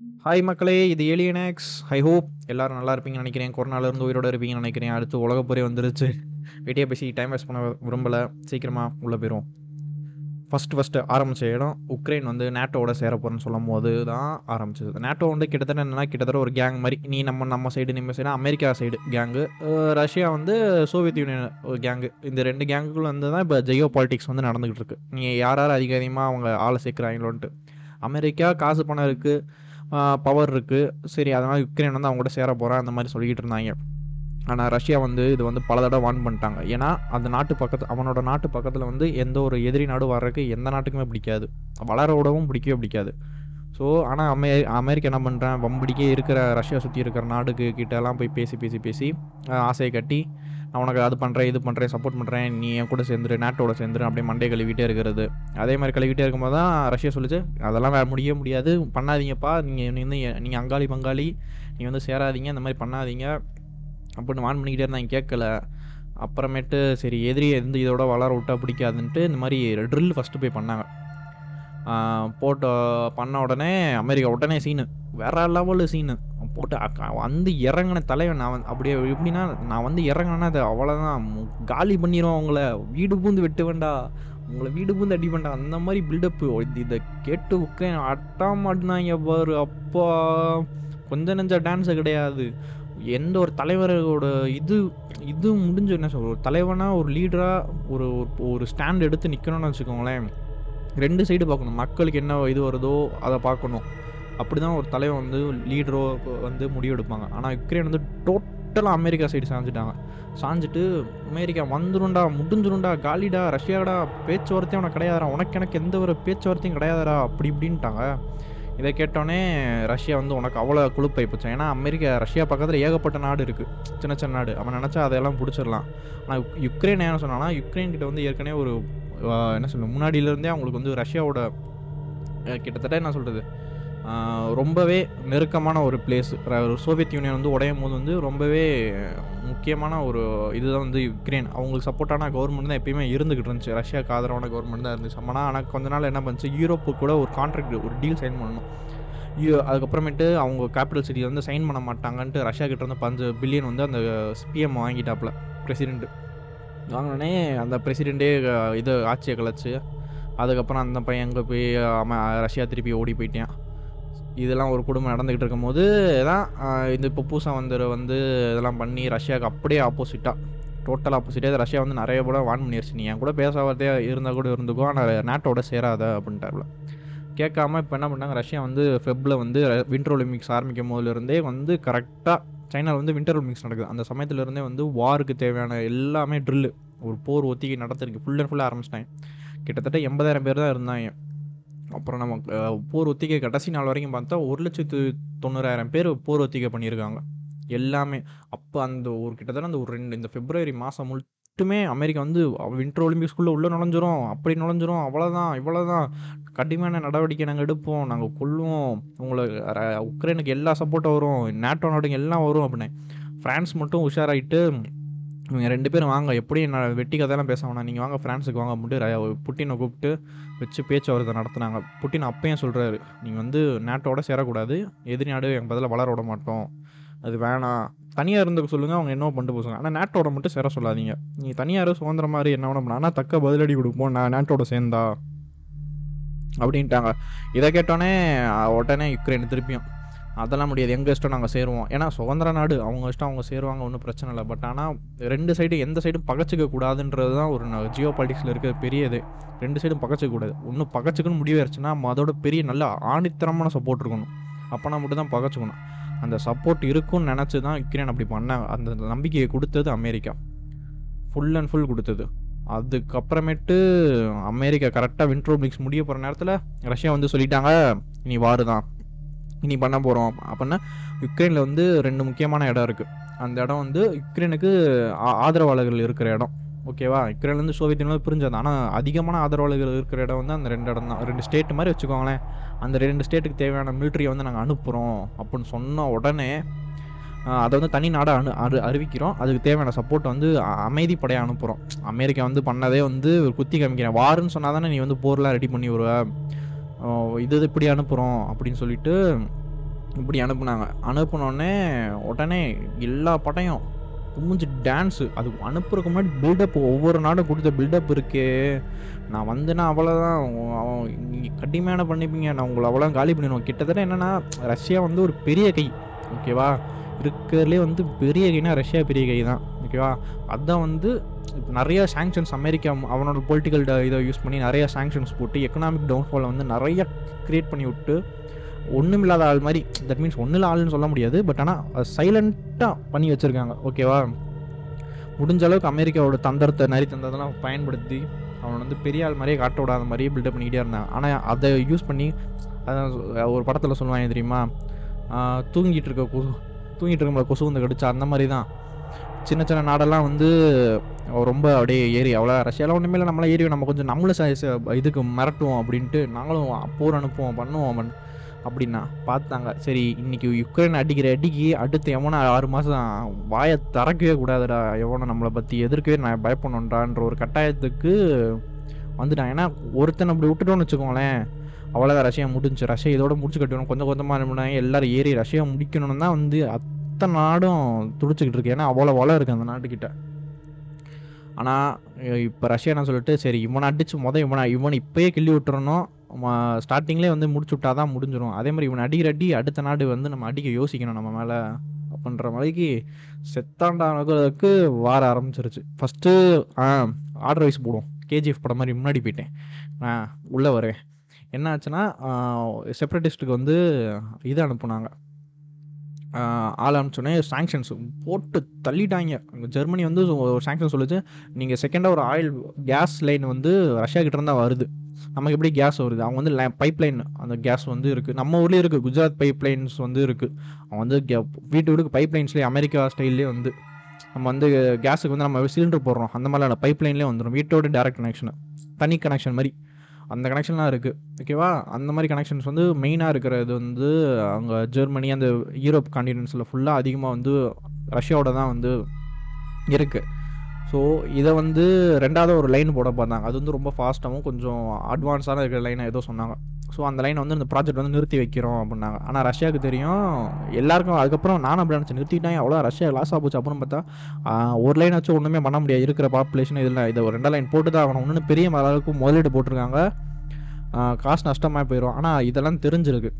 Hi மக்களே. இது ஏலியனாக்ஸ் I hope எல்லாரும் நல்லா இருப்பீங்கன்னு நினைக்கிறேன். கொரோனாலேருந்து உயிரோட இருப்பீங்கன்னு நினைக்கிறேன். அடுத்து உலகப்பொரே வந்துருச்சு. வெட்டியே பேசி டைம் வேஸ்ட் பண்ண விரும்பலை. சீக்கிரமாக உள்ளே போயிடும் ஃபஸ்ட்டு ஃபஸ்ட்டு ஆரம்பித்த இடம் உக்ரைன் வந்து நேட்டோட சேர போகிறேன்னு சொல்லும் போது தான் ஆரம்பிச்சது. நேட்டோ வந்து கிட்டத்தட்ட என்னன்னா கிட்டத்தட்ட ஒரு கேங் மாதிரி. நீ நம்ம நம்ம சைடு நம்ம side America side gang Russia வந்து சோவியத் யூனியன் ஒரு கேங்கு இந்த ரெண்டு கேங்குக்குள்ள வந்து தான் இப்போ ஜெயோ பாலிட்டிக்ஸ் வந்து நடந்துகிட்டு இருக்கு. நீ யார் யார் அதிக அதிகமாக அவங்க ஆளை சேர்க்குறாங்களோன்ட்டு. அமெரிக்கா காசு பணம் இருக்குது பவர் இருக்குது சரி அதனால் யுக்ரைன் வந்து அவங்க கூட சேர போகிறேன் அந்த மாதிரி சொல்லிக்கிட்டு இருந்தாங்க. ஆனால் ரஷ்யா வந்து இது வந்து பல தடவை வார்ன் பண்ணிட்டாங்க. ஏன்னா அந்த நாட்டு பக்கத்து அவனோட நாட்டு பக்கத்தில் வந்து எந்த ஒரு எதிரி நாடு வர்றதுக்கு எந்த நாட்டுக்குமே பிடிக்காது. வளர விடவும் பிடிக்கவே பிடிக்காது. ஸோ ஆனால் அமெ அமெரிக்கா என்ன பண்ணுறேன் வம்படிக்கே இருக்கிற ரஷ்யா சுற்றி இருக்கிற நாடுக்கு கிட்டலாம் போய் பேசி பேசி பேசி ஆசையை கட்டி நான் உனக்கு அது பண்ணுறேன் இது பண்ணுறேன் சப்போர்ட் பண்ணுறேன் நீ என் கூட சேர்ந்துரு நாட்டோட சேர்ந்துரு அப்படியே மண்டே கழுவிட்டே இருக்கிறது. அதே மாதிரி கழுவிட்டே இருக்கும்போது தான் ரஷ்யா சொல்லிச்சு அதெல்லாம் வேற முடியவே முடியாது பண்ணாதீங்கப்பா நீங்கள் வந்து நீங்கள் அங்காளி பங்காளி நீ வந்து சேராதீங்க இந்த மாதிரி பண்ணாதீங்க அப்படின்னு வான் பண்ணிக்கிட்டே இருந்தாங்க கேட்கல. அப்புறமேட்டு சரி எதிரி இருந்து இதோட வளர விட்டா பிடிக்காதுன்ட்டு இந்த மாதிரி ட்ரில் ஃபஸ்ட்டு போய் பண்ணாங்க. போட்டோ போட்டு பண்ண உடனே அமெரிக்கா உடனே சீனு வேற லெவலு சீனு போட்டு வந்து இறங்கின தலைவன் நான் வந்து அப்படியே எப்படின்னா நான் வந்து இறங்கினேன்னா அது அவ்வளோதான் காலி பண்ணிடுவோம் அவங்கள. வீடு பூந்து வெட்டு வேண்டா. உங்களை வீடு பூந்து அடி வேண்டாம் அந்த மாதிரி பில்டப்பு இதை கேட்டு உட்காந்து அட்டாம ஆடினாங்க பாரு அப்பா. கொஞ்ச நெஞ்ச டான்ஸு கிடையாது. எந்த ஒரு தலைவரோட இது இது முடிஞ்ச என்ன சொல்ற ஒரு தலைவனாக ஒரு லீடராக ஒரு ஒரு- ஒரு ஸ்டாண்ட் எடுத்து நிற்கணும்னு வச்சுக்கோங்களேன். ரெண்டு சைடு பார்க்கணும். மக்களுக்கு என்ன இது வருதோ அதை பார்க்கணும். அப்படி தான் ஒரு தலைவன் வந்து லீடரோ வந்து முடிவெடுப்பாங்க. ஆனால் யுக்ரைன் வந்து டோட்டலாக அமெரிக்கா சைடு சாஞ்சிட்டாங்க. சாஞ்சிட்டு அமெரிக்கா வந்துடும்டா முடிஞ்சிருண்டா காலிடா ரஷ்யாடா பேச்சுவார்த்தையும் உனக்கு கிடையாதுடா. உனக்கு எனக்கு எந்த ஒரு பேச்சுவார்த்தையும் கிடையாதுடா அப்படி இப்படின்ட்டாங்க. இதை கேட்டோன்னே ரஷ்யா வந்து உனக்கு அவ்வளோ கொழுப்பாகி போச்சு ஏன்னா அமெரிக்கா ரஷ்யா பக்கத்தில் ஏகப்பட்ட நாடு இருக்குது சின்ன சின்ன நாடு. அவன் நினச்சா அதையெல்லாம் பிடிச்சிடலாம். ஆனால் யுக்ரைன் என்ன சொன்னான்னா யுக்ரைன் கிட்ட வந்து ஏற்கனவே ஒரு என்ன சொல்லுவேன் முன்னாடியிலேருந்தே அவங்களுக்கு வந்து ரஷ்யாவோட கிட்டத்தட்ட என்ன சொல்கிறது ரொம்பவே நெருக்கமான ஒரு பிளேஸ் ஒரு சோவியத் யூனியன் வந்து உடையும் போது வந்து ரொம்பவே முக்கியமான ஒரு இதுதான் வந்து யுக்ரைன் அவங்களுக்கு சப்போர்ட்டான கவர்மெண்ட் தான் எப்பயுமே இருந்துகிட்டு இருந்துச்சு. ரஷ்யாவுக்கு ஆதரவான கவர்மெண்ட் தான் இருந்துச்சு. ஆனால் ஆனால் கொஞ்ச நாள் என்ன பண்ணுச்சு? யூரோப்பு கூட ஒரு கான்ட்ராக்ட் ஒரு டீல் சைன் பண்ணணும். யூ- அதுக்கப்புறமேட்டு அவங்க கேபிட்டல் சிட்டி வந்து சைன் பண்ண மாட்டாங்கன்ட்டு ரஷ்யா கிட்ட இருந்து பஞ்சு பில்லியன் வந்து அந்த பிஎம் வாங்கிட்டாப்புல பிரசிடென்ட் வாங்கினோடனே அந்த பிரசிடெண்ட்டே இது ஆட்சியை கலைச்சு அதுக்கப்புறம் அந்த பையன் அங்கே போய் ரஷ்யா திருப்பி ஓடி போயிட்டேன். இதெல்லாம் ஒரு குடும்பம் நடந்துக்கிட்டு இருக்கும்போது தான் இந்த இப்போ புதுசாக வந்தர் வந்து இதெல்லாம் பண்ணி ரஷ்யாவுக்கு அப்படியே ஆப்போசிட்டாக டோட்டல் ஆப்போசிட்டாக ரஷ்யா வந்து நிறைய கூட வான் பண்ணிடுச்சு நீ என் கூட பேசாதே இருந்தால் கூட இருந்துக்கோ ஆனால் நாட்டோட சேராத அப்படின்ட்டார்ல கேட்காம இப்போ என்ன பண்ணாங்க ரஷ்யா வந்து ஃபெப்பில் வந்து வின்டர் ஒலிம்பிக்ஸ் ஆரம்பிக்கும் போதுலேருந்தே வந்து கரெக்டாக சைனாவில் வந்து வின்டர் ஒலிம்பிக்ஸ் நடக்குது. அந்த சமயத்துலேருந்தே வந்து வாருக்கு தேவையான எல்லாமே ட்ரில்லு ஒரு போர் ஒத்திகை நடத்திருக்கு ஃபுல் அண்ட் ஃபுல்லாக ஆரம்பிச்சிட்டாங்க. கிட்டத்தட்ட எண்பதாயிரம் பேர் தான் இருந்தாங்க. அப்புறம் நம்ம போர் ஒத்திகை கடைசி நாள் வரைக்கும் பார்த்தா ஒரு லட்சத்து தொண்ணூறாயிரம் பேர் போர் ஒத்திகை பண்ணியிருக்காங்க. எல்லாமே. அப்போ அந்த ஒரு கிட்டத்தட்ட அந்த ஒரு ரெண்டு இந்த பிப்ரவரி மாதம் மட்டுமே அமெரிக்கா வந்து வின்டர் ஒலிம்பிக்ஸ்குள்ளே உள்ளே நுழைஞ்சிரும். அப்படி நுழைஞ்சிரும். அவ்வளோதான் இவ்வளோதான் கடுமையான நடவடிக்கை நாங்கள் எடுப்போம். நாங்கள் கொள்வோம் உங்களை உக்ரைனுக்கு எல்லா சப்போர்ட்டும் வரும். நேட்டோ நாடுங்க எல்லாம் வரும் அப்படின்னு. ஃப்ரான்ஸ் மட்டும் உஷாராயிட்டு இவங்க ரெண்டு பேரும் வாங்க. எப்படி நான் வெட்டி கதையெல்லாம் பேச வேணாம். நீங்கள் வாங்க ஃப்ரான்ஸுக்கு வாங்க முடியும் புட்டினை கூப்பிட்டு வச்சு பேச்சுவார்த்தை நடத்துனாங்க. புட்டின் அப்பையும் சொல்கிறாரு நீங்கள் வந்து நேட்டோட சேரக்கூடாது. எதிரி நாடு எங்கள் பதிலாக வளர விட மாட்டோம். அது வேணாம். தனியாக இருந்துக்க சொல்லுங்கள் அவங்க என்ன பண்ணிட்டு போசாங்க ஆனால் நேட்டோட மட்டும் சேர சொல்லாதீங்க. நீங்கள் தனியார் சுதந்திர மாதிரி என்ன வேணும் ஆனால் தக்க பதிலடி கொடுப்போம். நான் நேட்டோட சேர்ந்தா. அப்படின்ட்டாங்க. இதை கேட்டோன்னே உடனே யுக்ரைன் திருப்பியும் அதெல்லாம் முடியாது. எங்கள் இஷ்டம் நாங்கள் சேருவோம். ஏன்னா சுதந்திர நாடு. அவங்க இஷ்டம் அவங்க சேருவாங்க. ஒன்றும் பிரச்சனை இல்லை. பட் ஆனால் ரெண்டு சைடும் எந்த சைடும் பகச்சிக்க கூடாதுன்றது தான் ஒரு ஜியோ பாலிட்டிக்ஸில் இருக்கிற பெரிய இது. ரெண்டு சைடும் பகச்சிக்க கூடாது. ஒன்றும் பகச்சுக்குன்னு முடிவாயிருச்சுன்னா அதோட பெரிய நல்ல ஆணித்தரமான சப்போர்ட் இருக்கணும். அப்போனா மட்டும் தான் பகச்சிக்கணும். அந்த சப்போர்ட் இருக்கும்னு நினச்சி தான் யுக்ரைன் அப்படி பண்ணாங்க அந்த நம்பிக்கையை கொடுத்தது அமெரிக்கா. ஃபுல் அண்ட் ஃபுல் கொடுத்தது. அதுக்கப்புறமேட்டு அமெரிக்கா கரெக்டாக வின்டர் முடிய போகிற நேரத்தில் ரஷ்யா வந்து சொல்லிட்டாங்க நீ வாரு தான் இனி பண்ண போகிறோம் அப்படின்னா யுக்ரைனில் வந்து ரெண்டு முக்கியமான இடம் இருக்குது அந்த இடம் வந்து யுக்ரைனுக்கு ஆ- ஆதரவாளர்கள் இருக்கிற இடம். ஓகேவா யுக்ரைன்லேருந்து சோவியத் யூனியன் பிரிஞ்சது. ஆனால் அதிகமான ஆதரவாளர்கள் இருக்கிற இடம் வந்து அந்த ரெண்டு இடம் தான். ரெண்டு ஸ்டேட் மாதிரி வச்சுக்கோங்களேன். அந்த ரெண்டு ஸ்டேட்டுக்கு தேவையான மிலிட்ரியை வந்து நாங்கள் அனுப்புகிறோம் அப்படின்னு சொன்ன உடனே அதை வந்து தனி நாடாக அனு அறி அறிவிக்கிறோம். அதுக்கு தேவையான சப்போர்ட்டை வந்து அமைதிப்படையாக அனுப்புகிறோம் அமெரிக்கா வந்து பண்ணதே வந்து ஒரு குத்தி காமிக்கிறேன். வாருன்னு சொன்னால் தானே நீ வந்து போர்லாம் ரெடி பண்ணி வருவ இது இது இப்படி அனுப்புகிறோம் அப்படின்னு சொல்லிட்டு இப்படி அனுப்புனாங்க. அனுப்புனோடனே உடனே எல்லா படையும் குமிஞ்சு டான்ஸு அது அனுப்புறதுக்கு முன்னாடி பில்டப் ஒவ்வொரு நாடும் கொடுத்த பில்டப் இருக்கே. நான் வந்தேன்னா அவ்வளோதான் அவன் நீங்கள் கடுமையான பண்ணிப்பீங்க. நான் உங்களை அவ்வளோ காலி பண்ணிடுவோம் கிட்டத்தட்ட என்னென்னா ரஷ்யா வந்து ஒரு பெரிய கை. ஓகேவா? இருக்கிறதுலே வந்து பெரிய கைனா ரஷ்யா பெரிய கை தான் ஓகேவா அதான் வந்து நிறைய சாங்ஷன்ஸ் அமெரிக்கா அவனோட பொலிட்டிக்கல் இதை யூஸ் பண்ணி நிறைய சாங்ஷன்ஸ் போட்டு எக்கனாமிக் டவுன்ஃபாலை வந்து நிறைய க்ரியேட் பண்ணி விட்டு ஒன்றுமில்லாத ஆள் மாதிரி தட் மீன்ஸ் ஒன்றும் ஆள்னு சொல்ல முடியாது பட் ஆனால் சைலண்ட்டாக பண்ணி வச்சுருக்காங்க. ஓகேவா முடிஞ்ச அளவுக்கு அமெரிக்காவோட தந்திரத்தை நரி தந்திரத்தெல்லாம் பயன்படுத்தி அவனை வந்து பெரிய ஆள் மாதிரியே காட்ட விடாத மாதிரியே பில்டப் பண்ணிக்கிட்டே இருந்தான் ஆனால் அதை யூஸ் பண்ணி அதான் ஒரு படத்தில் சொல்லுவாங்க தெரியுமா? தூங்கிட்டு இருக்க கொசு தூங்கிட்டு இருக்கும்போது கொசு வந்து கடிச்சா அந்த மாதிரி தான் சின்ன சின்ன நாடெல்லாம் வந்து ரொம்ப அப்படியே ஏறி அவ்வளோ ரஷ்யாலாம் ஒன்றுமே இல்லை நம்மளாம் ஏறி நம்ம கொஞ்சம் நம்மளும் ச- இதுக்கு மிரட்டுவோம் அப்படின்ட்டு நாங்களும் போர் அனுப்புவோம் பண்ணுவோம் அவன் அப்படின்னா பார்த்தாங்க. சரி இன்னைக்கு யுக்ரைன் அடிக்கிற அடிக்கு அடுத்து எவனை ஆறு மாதம் வாயை திறக்கவே கூடாதுடா. எவனை நம்மளை பற்றி எதிர்க்கவே நான் பயப்படணுன்றான்ற ஒரு கட்டாயத்துக்கு வந்துட்டான். ஏன்னா ஒருத்தன் அப்படி விட்டுட்டோன்னு வச்சுக்கோங்களேன் அவ்வளோதான் ரஷ்யா முடிஞ்சு ரஷ்யா இதோட முடிச்சு கட்டணும் கொஞ்சம் கொஞ்சமாக என்ன எல்லாரும் ஏறி ரஷ்யா முடிக்கணும்னு தான் வந்து மற்ற நாடும் துடிச்சிக்கிட்டு இருக்கு. ஏன்னா அவ்வளோ வளம் இருக்குது அந்த நாட்டுக்கிட்ட. ஆனால் இப்போ ரஷ்யா என்ன சொல்லிட்டு சரி இவனை அடிச்சு மொதல் இவனை இவனை இப்போயே கிள்ளி விட்டுறணும். ஸ்டார்டிங்லேயே வந்து முடிச்சு விட்டா தான் முடிஞ்சிடும் அதே மாதிரி இவனை அடிக்கிற அடி அடுத்த நாடு வந்து நம்ம அடிக்க யோசிக்கணும் நம்ம மேலே. அப்படின்ற மாதிரிக்கு செத்தாண்டானதுக்கு வார ஆரம்பிச்சிருச்சு. ஃபஸ்ட்டு ஆர்டர் வைஸ் போடுவோம். கேஜிஎஃப் படம் மாதிரி முன்னாடி போயிட்டேன். நான் உள்ளே வரேன் என்ன ஆச்சுன்னா செப்பரேட்டிஸ்ட்டுக்கு வந்து இது அனுப்புனாங்க. ஆள் அனுப்பிச்சோடனே சாங்ஷன்ஸ் போட்டு தள்ளிட்டாங்க. ஜெர்மனி வந்து ஒரு சாங்ஷன் சொல்லிச்சு. நீங்கள் செகண்டாக ஒரு ஆயில் கேஸ் லைன் வந்து ரஷ்யா கிட்டே இருந்தால் வருது. நமக்கு எப்படி கேஸ் வருது? அவங்க வந்து பைப் லைன் அந்த கேஸ் வந்து இருக்குது நம்ம ஊர்லேயே இருக்குது குஜராத் பைப் லைன்ஸ் வந்து இருக்குது அவங்க வந்து கே- வீட்டு வீட்டுக்கு பைப் லைன்ஸ்லேயே அமெரிக்கா ஸ்டைல்லே வந்து நம்ம வந்து கேஸுக்கு வந்து நம்ம சிலிண்டர் போடுறோம். அந்த மாதிரியான பைப் லைன்லேயே வந்துடும் வீட்டோட டேரக்ட் கனெக்ஷன் தனி கனெக்ஷன் மாதிரி. அந்த கனெக்ஷன்லாம் இருக்குது ஓகேவா அந்த மாதிரி கனெக்ஷன்ஸ் வந்து மெயினாக இருக்கிறது வந்து அங்கே ஜெர்மனி அந்த யூரோப் காண்டினென்ட்ஸில் ஃபுல்லாக அதிகமாக வந்து ரஷ்யாவோட தான் வந்து இருக்குது ஸோ இதை வந்து ரெண்டாவது ஒரு லைன் போட பார்த்தாங்க. அது வந்து ரொம்ப ஃபாஸ்ட்டாகவும் கொஞ்சம் அட்வான்ஸான இருக்கிற லைனை ஏதோ சொன்னாங்க. ஸோ அந்த லைன் வந்து இந்த ப்ராஜெக்ட் வந்து நிறுத்தி வைக்கிறோம் அப்படின்னாங்க. ஆனால் ரஷ்யாவுக்கு தெரியும். எல்லாருக்கும் அதுக்கப்புறம் நானும் அப்படி நினச்சி நிறுத்திட்டாங்க அவ்வளோ ரஷ்யா லாஸ் ஆகுச்சு அப்புறம் பார்த்தா ஒரு லைன் வச்சு ஒன்றுமே பண்ண முடியாது. இருக்கிற பாப்புலேஷன் இதில் இதை ஒரு ரெண்டு லைன் போட்டு தான் ஆகணும். ஒன்று பெரிய அளவுக்கு முதலீடு போட்டிருக்காங்க. காசு நஷ்டமாக போயிடும் ஆனால் இதெல்லாம் தெரிஞ்சிருக்கு.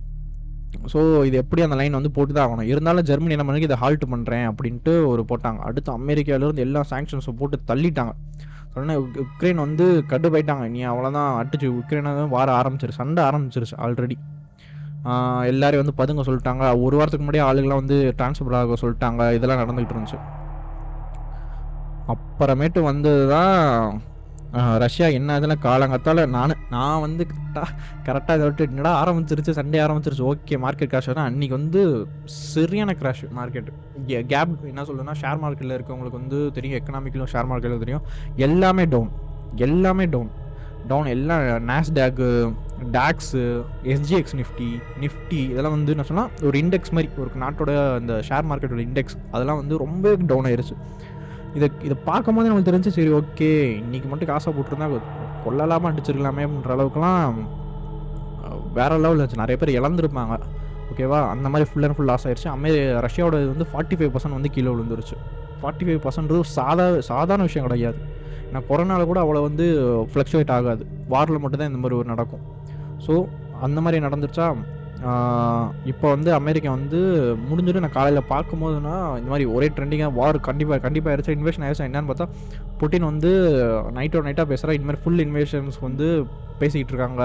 ஸோ இது எப்படி அந்த லைன் வந்து போட்டு தான் ஆகணும்? இருந்தாலும் ஜெர்மனி என்ன பண்ணுறது இதை ஹால்ட் பண்ணுறேன் அப்படின்ட்டு ஒரு போட்டாங்க. அடுத்து அமெரிக்காவிலேருந்து எல்லா சாங்ஷன்ஸும் போட்டு தள்ளிட்டாங்க. உடனே உக்ரைன் வந்து கடுப்பாயிட்டாங்க நீ அவ்வளோதான் அடிச்சு உக்ரைனாக வார ஆரம்பிச்சிருச்சு சண்டை ஆரம்பிச்சிருச்சு ஆல்ரெடி எல்லாரையும் வந்து பதுங்க சொல்லிட்டாங்க. ஒரு வாரத்துக்கு முன்னாடியே ஆளுங்களாம் வந்து டிரான்ஸ்ஃபர் ஆக சொல்லிட்டாங்க. இதெல்லாம் நடந்துகிட்டு இருந்துச்சு. அப்புறமேட்டு வந்தது தான் ரஷ்யா என்ன இதெல்லாம் காலங்கத்தால் நான் நான் வந்து கரெக்டாக கரெக்டாக இதை விட்டு என்னடா ஆரம்பிச்சிருச்சு சண்டே ஆரம்பிச்சிருச்சு ஓகே மார்க்கெட் கிராஷ் ஆனால் அன்றைக்கி வந்து சரியான கிராஷ் மார்க்கெட் கேப் என்ன சொல்லுன்னா ஷேர் மார்க்கெட்டில் இருக்கவங்களுக்கு வந்து தெரியும் எக்கனாமிக்கலும் ஷேர் மார்க்கெட்டில் தெரியும். எல்லாமே டவுன் எல்லாமே டவுன் டவுன் எல்லாம் Nasdaq DAX SGX Nifty Nifty இதெல்லாம் வந்து என்ன சொன்னால் ஒரு இண்டெக்ஸ் மாதிரி ஒரு நாட்டோட அந்த ஷேர் மார்க்கெட்டோட இண்டெக்ஸ் அதெல்லாம் வந்து ரொம்ப டவுன் ஆயிருச்சு. இதை இதை பார்க்கும்போது நம்மளுக்கு தெரிஞ்சு சரி ஓகே இன்றைக்கி மட்டும் காசை போட்டிருந்தா கொல்லலாமா அடிச்சிருக்கலாமே அப்படின்ற அளவுக்குலாம் வேறு வேற லெவலில் இருந்துச்சு. நிறைய பேர் இழந்திருப்பாங்க. ஓகேவா? அந்த மாதிரி ஃபுல் அண்ட் ஃபுல் லாஸ் ஆயிடுச்சு அமே ரஷ்யாவோட இது வந்து ஃபார்ட்டி ஃபைவ் பர்சன்ட் வந்து கீழே விழுந்துருச்சு. ஃபார்ட்டி ஃபைவ் பர்சன்ட் சாதா சாதாரண விஷயம் கிடையாது. ஏன்னா கொரோனாவில் கூட அவ்வளோ வந்து ஃப்ளக்சுவேட் ஆகாது. வாரில் மட்டும்தான் இந்த மாதிரி ஒரு நடக்கும். ஸோ அந்த மாதிரி நடந்துருச்சா? இப்போ வந்து அமெரிக்கா வந்து முடிஞ்சுட்டு நான் காலையில் பார்க்கும்போதுனா இந்த மாதிரி ஒரே ட்ரெண்டிங்காக வார் கண்டிப்பாக கண்டிப்பாக ஆயிடுச்சு இன்வேஷன் ஆயிடுச்சா என்னன்னு பார்த்தா புட்டின் வந்து நைட்டோட நைட்டாக பேசுகிறா இந்த மாதிரி ஃபுல் இன்வேஷன்ஸ் வந்து பேசிக்கிட்டு இருக்காங்க.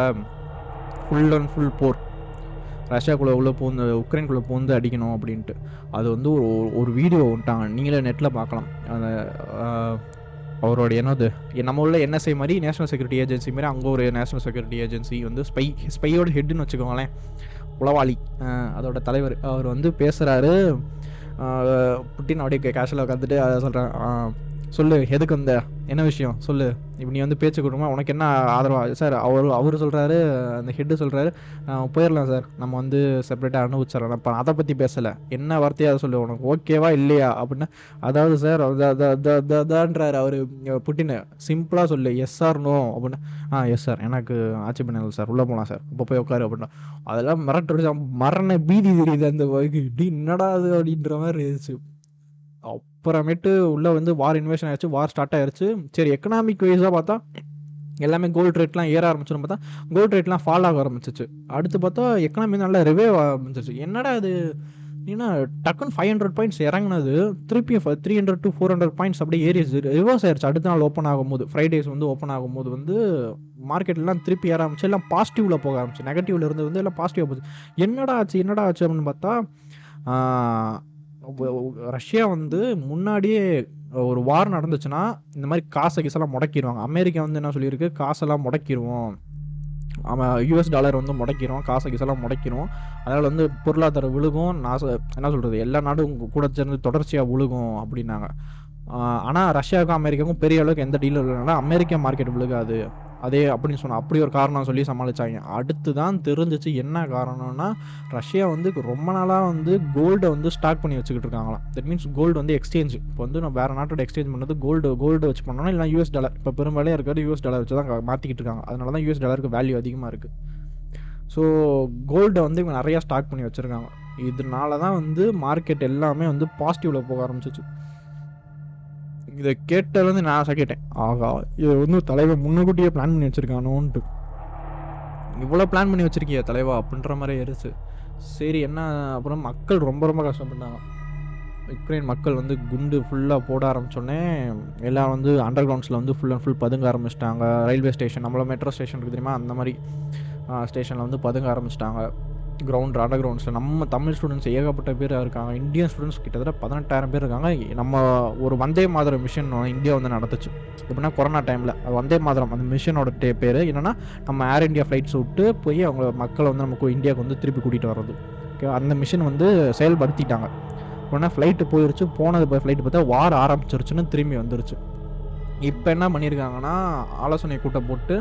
ஃபுல் அண்ட் ஃபுல் போர் ரஷ்யாக்குள்ளே உள்ள பூந்து உக்ரைனுக்குள்ளே பூந்து அடிக்கணும் அப்படின்ட்டு. அது வந்து ஒரு ஒரு வீடியோ விட்டாங்க நீங்களே நெட்டில் பார்க்கலாம். அந்த அவரோட என்னது? நம்ம உள்ள என்எஸ்ஐ மாதிரி நேஷனல் செக்யூரிட்டி ஏஜென்சி மாதிரி அங்கே ஒரு நேஷனல் செக்யூரிட்டி ஏஜென்சி வந்து ஸ்பை ஸ்பையோட ஹெட்னு வச்சுக்கோங்களேன். உளவாளி. அதோட தலைவர். அவர் வந்து பேசுகிறாரு புட்டின் அப்படியே கேஷுவலாக உட்காந்துட்டு அதை சொல்கிறேன் சொல்லு எதுக்கு வந்த? என்ன விஷயம்? சொல்லு. இப்போ நீ வந்து பேச்சு கொடுமா உனக்கு என்ன ஆதரவா? சார் அவர் அவர் சொல்கிறாரு அந்த ஹெட்டு சொல்கிறாரு போயிடலாம் சார். நம்ம வந்து செப்பரேட்டாக அனுபவிச்சிடலாம். இப்போ அதை பற்றி பேசலை. என்ன வார்த்தையாக அதை சொல்லு உனக்கு ஓகேவா இல்லையா? அப்படின்னா. அதாவது சார் அதான்றார் அவர் புட்டின்னு. சிம்பிளாக சொல்லு. எஸ் ஆர் நோ அப்படின்னா. ஆ எஸ் சார் எனக்கு ஆட்சி பண்ணல சார். உள்ளே போகலாம் சார். இப்போ போய் உட்காரு அப்படின்னா. அதெல்லாம் மிரட்டு மரண பீதி தெரியுது அந்த வகைக்கு இப்படி என்னடா அது அப்படின்ற மாதிரி இருந்துச்சு. அப்புறமேட்டு உள்ளே வந்து வார் இன்வேஷன் ஆயிடுச்சு வார் ஸ்டார்ட் ஆயிடுச்சு சரி எக்கனாமிக் வைஸாக பார்த்தா எல்லாமே கோல்டு ரேட்லாம் ஏற ஆரம்பிச்சுன்னு பார்த்தா கோல்டு ரேட்லாம் ஃபால் ஆக ஆரம்பிச்சிச்சு. அடுத்து பார்த்தா எக்கனாமி நல்லா ரிவைவ் ஆரம்பிச்சிச்சு என்னடா இது? ஏன்னா டக்குன்னு ஃபைவ் ஹண்ட்ரட் பாயிண்ட்ஸ் இறங்குனது திருப்பி three hundred to four hundred points அப்படியே ஏறிச்சு ரிவர்ஸ் ஆயிடுச்சு அடுத்த நாள் ஓப்பன் ஆகும்போது ஃப்ரைடேஸ் வந்து ஓப்பன் ஆகும்போது வந்து மார்க்கெட்லாம் திருப்பி ஏற ஆரம்பிச்சு எல்லாம் பாசிட்டிவில் போக ஆரம்பிச்சு. நெகட்டிவ்ல இருந்து வந்து எல்லாம் பாசிட்டிவாக போச்சு. என்னடா ஆச்சு என்னடா ஆச்சு அப்படின்னு பார்த்தா ரஷ்யா வந்து முன்னாடியே ஒரு வார் நடந்துச்சுன்னா இந்த மாதிரி காசை கீசெல்லாம் முடக்கிடுவாங்க அமெரிக்கா வந்து என்ன சொல்லியிருக்கு? காசெல்லாம் முடக்கிடுவோம் அவன் யூஎஸ் டாலர் வந்து முடக்கிடும் காசை கீசெல்லாம் முடக்கிடும் அதனால் வந்து பொருளாதாரம் விழுகும். நாச என்ன சொல்கிறது எல்லா நாடும் கூட சேர்ந்து தொடர்ச்சியாக விழுகும் அப்படின்னாங்க. ஆனால் ரஷ்யாவுக்கும் அமெரிக்காவுக்கும் பெரிய அளவுக்கு எந்த டீலும் இல்லைனால அமெரிக்கா மார்க்கெட் விழுகாது. அதே அப்படின்னு சொன்னால் அப்படி ஒரு காரணம் சொல்லி சமாளித்தாங்க அடுத்து தான் தெரிஞ்சிச்சு என்ன காரணம்னா ரஷ்யா வந்து ரொம்ப நாளாக வந்து கோல்டை வந்து ஸ்டாக் பண்ணி வச்சுக்கிட்டு இருக்காங்களாம். தட் மீன்ஸ் கோல்டு வந்து எக்ஸ்சேஞ்ச் இப்போ வந்து நான் வேறு நாட்டோட எக்ஸ்சேஞ்ச் பண்ணது கோல்டு கோல்டு வச்சு பண்ணோம்னா இல்லை யூஎஸ் டாலர் இப்போ பெரும்பாலும் இருக்கிறது யூஎஸ் டாலர் வச்சு தான் மாற்றிக்கிட்டு இருக்காங்க. அதனால தான் யூஎஸ் டாலருக்கு வேல்யூ அதிகமாக இருக்குது ஸோ கோல்டை வந்து இவங்க நிறையா ஸ்டாக் பண்ணி வச்சுருக்காங்க. இதனால தான் வந்து மார்க்கெட் எல்லாமே வந்து பாசிட்டிவில் போக ஆரம்பிச்சிச்சு. இதை கேட்டதுலேருந்து நான் கேட்டேன் ஆகா இது வந்து தலைவர் முன்னுக்கூட்டியே பிளான் பண்ணி வச்சுருக்கானோன்ட்டு. இவ்வளோ பிளான் பண்ணி வச்சுருக்கிய தலைவா அப்படின்ற மாதிரி இருந்துச்சு சரி என்ன அப்புறம் மக்கள் ரொம்ப ரொம்ப கஷ்டப்பட்டாங்க. யுக்ரைன் மக்கள் வந்து குண்டு ஃபுல்லாக போட ஆரம்பித்தோடனே எல்லாம் வந்து அண்டர் கிரவுண்ட்ஸில் வந்து ஃபுல் அண்ட் ஃபுல் பதுங்க ஆரம்பிச்சிட்டாங்க. ரயில்வே ஸ்டேஷன் நம்மள மெட்ரோ ஸ்டேஷன் இருக்குது தெரியுமா? அந்த மாதிரி ஸ்டேஷனில் வந்து பதுங்க ஆரம்பிச்சிட்டாங்க. கிரவுண்ட் அண்டர் கிரவுண்ட்ஸில் நம்ம தமிழ் ஸ்டூடெண்ட்ஸ் ஏகப்பட்ட பேர் இருக்காங்க. இந்தியன் ஸ்டூடெண்ட்ஸ் கிட்டத்தட்ட பதினெட்டாயிரம் பேர் இருக்காங்க. நம்ம ஒரு வந்தே மாதிரம் மிஷன் இந்தியா வந்து நடத்துச்சு எப்படின்னா கொரோனா டைமில் வந்தே மாதிரம். அந்த மிஷனோட டே பேர் என்னென்னா நம்ம ஏர் இந்தியா ஃப்ளைட்ஸ் விட்டு போய் அவங்க மக்களை வந்து நமக்கு இந்தியாவுக்கு வந்து திருப்பி கூட்டிகிட்டு வர்றது. ஓகே அந்த மிஷின் வந்து செயல்படுத்திட்டாங்க. உடனே ஃப்ளைட்டு போயிருச்சு. போனது போய் ஃப்ளைட்டு பார்த்தா வார் ஆரம்பிச்சிருச்சுன்னு திரும்பி வந்துருச்சு. இப்போ என்ன பண்ணியிருக்காங்கன்னா ஆலோசனை கூட்டம் போட்டு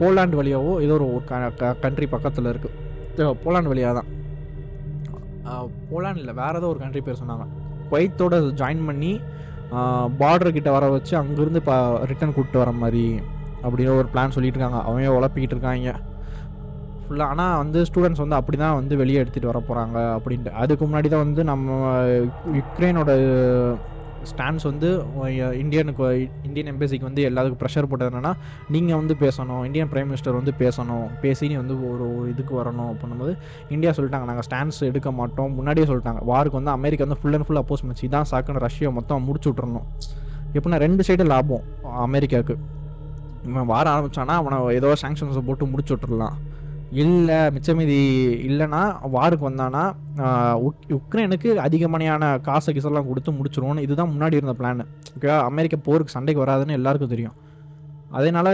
போலாண்டு வழியாவோ ஏதோ ஒரு கண்ட்ரி பக்கத்தில் இருக்குது போலாண்டு வழியாக தான். போலாண்டில் வேறு ஏதோ ஒரு கண்ட்ரி பேர் சொன்னாங்க. குவைத்தோட ஜாயின் பண்ணி பார்டர் கிட்ட வர வச்சு அங்கேருந்து இப்போ ரிட்டன் கூப்பிட்டு வர மாதிரி அப்படின்னு ஒரு பிளான் சொல்லிட்டு இருக்காங்க. அவங்க உழப்பிக்கிட்டு இருக்காங்க. ஃபுல்லாக ஆனால் வந்து ஸ்டூடெண்ட்ஸ் வந்து அப்படி தான் வந்து வெளியே எடுத்துகிட்டு வர போகிறாங்க அப்படின்ட்டு. அதுக்கு முன்னாடி தான் வந்து நம்ம யுக்ரைனோட ஸ்டான்ஸ் வந்து இந்தியனுக்கு இந்தியன் எம்பசிக்கு வந்து எல்லாத்துக்கும் ப்ரெஷர் போட்டது என்னென்னா நீங்கள் வந்து பேசணும் இந்தியன் பிரைம் மினிஸ்டர் வந்து பேசணும் பேசி நீ வந்து ஒரு இதுக்கு வரணும் பண்ணும்போது இந்தியா சொல்லிட்டாங்க. நாங்கள் ஸ்டான்ஸ் எடுக்க மாட்டோம். முன்னாடியே சொல்லிட்டாங்க. வாருக்கு வந்து அமெரிக்கா வந்து ஃபுல் அண்ட் ஃபுல் அப்போஸ் பண்ணிச்சு. இதான் சாக்குன்னு ரஷ்யா மொத்தம் முடிச்சு விட்றணும் எப்படின்னா ரெண்டு சைடு லாபம் அமெரிக்காவுக்கு. இவன் வார ஆரம்பித்தானா அவனை ஏதோ சாங்ஷன்ஸை போட்டு முடிச்சு விட்டுறலாம். இல்லை மிச்சமீதி இல்லைன்னா வாருக்கு வந்தானா உக்ரைனுக்கு அதிகமணியான காசு கிசெல்லாம் கொடுத்து முடிச்சிருவோம்னு இதுதான் முன்னாடி இருந்த பிளான் ஓகே அமெரிக்கா போருக்கு சண்டைக்கு வராதுன்னு எல்லாருக்கும் தெரியும். அதனால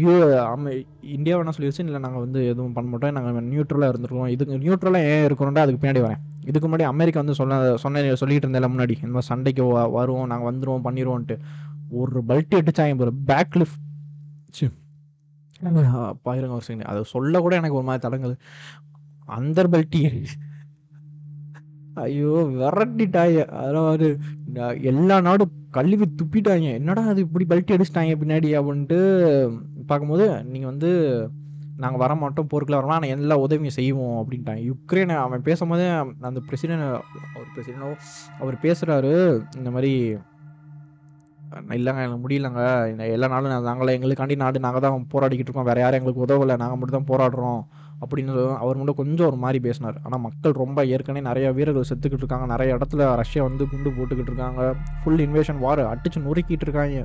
யூ அமெ இந்தியா என்ன சொல்லிடுச்சு இல்லை நாங்கள் வந்து எதுவும் பண்ண மாட்டோம். நாங்கள் நியூட்ரலாக இருந்துருக்கோம். இதுக்கு நியூட்ரலாக ஏன் இருக்கணும்டா அதுக்கு பின்னாடி வரேன். இதுக்கு முன்னாடி அமெரிக்கா வந்து சொன்ன சொன்ன சொல்லிட்டு இருந்தேன் முன்னாடி இந்த மாதிரி சண்டைக்கு வருவோம் நாங்கள் வந்துடுவோம் பண்ணிடுவோன்ட்டு ஒரு பல்ட்டி அடிச்சாங்க போகிற பேக் லிஃப்ட். பாயிருங்க ஒரு செகண்ட் அதை சொல்ல கூட எனக்கு ஒரு மாதிரி தடங்குது அந்த பெல்ட்டி ஐயோ விரட்டிட்டாங்க அதாவது எல்லா நாடும் கழுவி துப்பிட்டாங்க என்னடா அது இப்படி பல்ட்டி அடிச்சிட்டாங்க பின்னாடி அப்படின்ட்டு பார்க்கும்போது நீங்கள் வந்து நாங்கள் வர மாட்டோம் போருக்குள்ள வரலாம் ஆனால் எல்லா உதவியும் செய்வோம் அப்படின்ட்டாங்க. யுக்ரைன் அவன் பேசும்போதே அந்த பிரசிடென்ட் அவர் பிரசிடென்டோ அவர் பேசுகிறாரு இந்த மாதிரி இல்லைங்க எங்களுக்கு முடியலங்க. எல்லா நாளும் நாங்களே எங்களுக்காண்டி நாடு நாங்கள் தான் போராடிக்கிட்டு இருக்கோம். வேறு யாரும் எங்களுக்கு உதவலை. நாங்கள் மட்டும் தான் போராடுறோம். அப்படின்னு அவர் மட்டும் கொஞ்சம் ஒரு மாதிரி பேசினார். ஆனால் மக்கள் ரொம்ப ஏற்கனவே நிறைய வீரர்கள் செத்துக்கிட்டு இருக்காங்க. நிறைய இடத்துல ரஷ்யா வந்து குண்டு போட்டுக்கிட்டு இருக்காங்க. ஃபுல் இன்வேஷன் வார் அடிச்சு நொறுக்கிட்டு இருக்காங்க.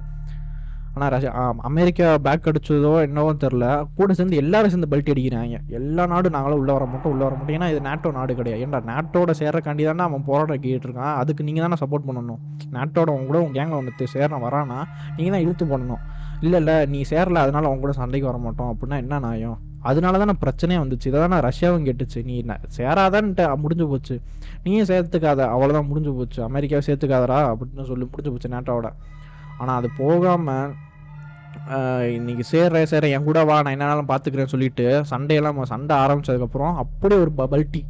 ஆனால் ரஷ்யா அமெரிக்கா பேக் அடிச்சதோ என்னவோ தெரில கூட சேர்ந்து எல்லாரும் சேர்ந்து பல்ட்டி அடிக்கிறாங்க. எல்லா நாடும் நாங்களும் உள்ளே வர மாட்டோம் உள்ளே வர மாட்டோம். ஏன்னா இது நேட்டோ நாடு கிடையாது. ஏன்டா நேட்டோட சேர்றக்காண்டி தானே அவன் போராட்டம் கேட்டு இருக்கான். அதுக்கு நீங்கள் தானே சப்போர்ட் பண்ணணும். நேட்டோட உங்க கூட உங்கள் கேங்கில் ஒன்று சேர வரானா நீங்கள் தான் இழுத்து பண்ணணும் இல்லை இல்லை நீ சேரல அதனால அவங்க கூட சண்டைக்கு வர மாட்டோம். அப்படின்னா என்ன நியாயம்? அதனால தானே பிரச்சனையே வந்துச்சு. இதை தான் ரஷ்யாவும் கேட்டுச்சு. நீ சேராதான்ட்டு முடிஞ்சு போச்சு. நீயும் சேர்த்துக்காத அவ்வளோதான் முடிஞ்சு போச்சு. அமெரிக்காவை சேர்த்துக்காதடா அப்படின்னு சொல்லி முடிஞ்சு போச்சு நேட்டோட ஆனால் அது போகாமல் இன்றைக்கி சேர்ற சேர என் கூட வா நான் என்னென்னாலும் பார்த்துக்கிறேன்னு சொல்லிட்டு சண்டையெல்லாம் சண்டை ஆரம்பித்ததுக்கப்புறம் அப்படியே ஒரு பல்ட்டி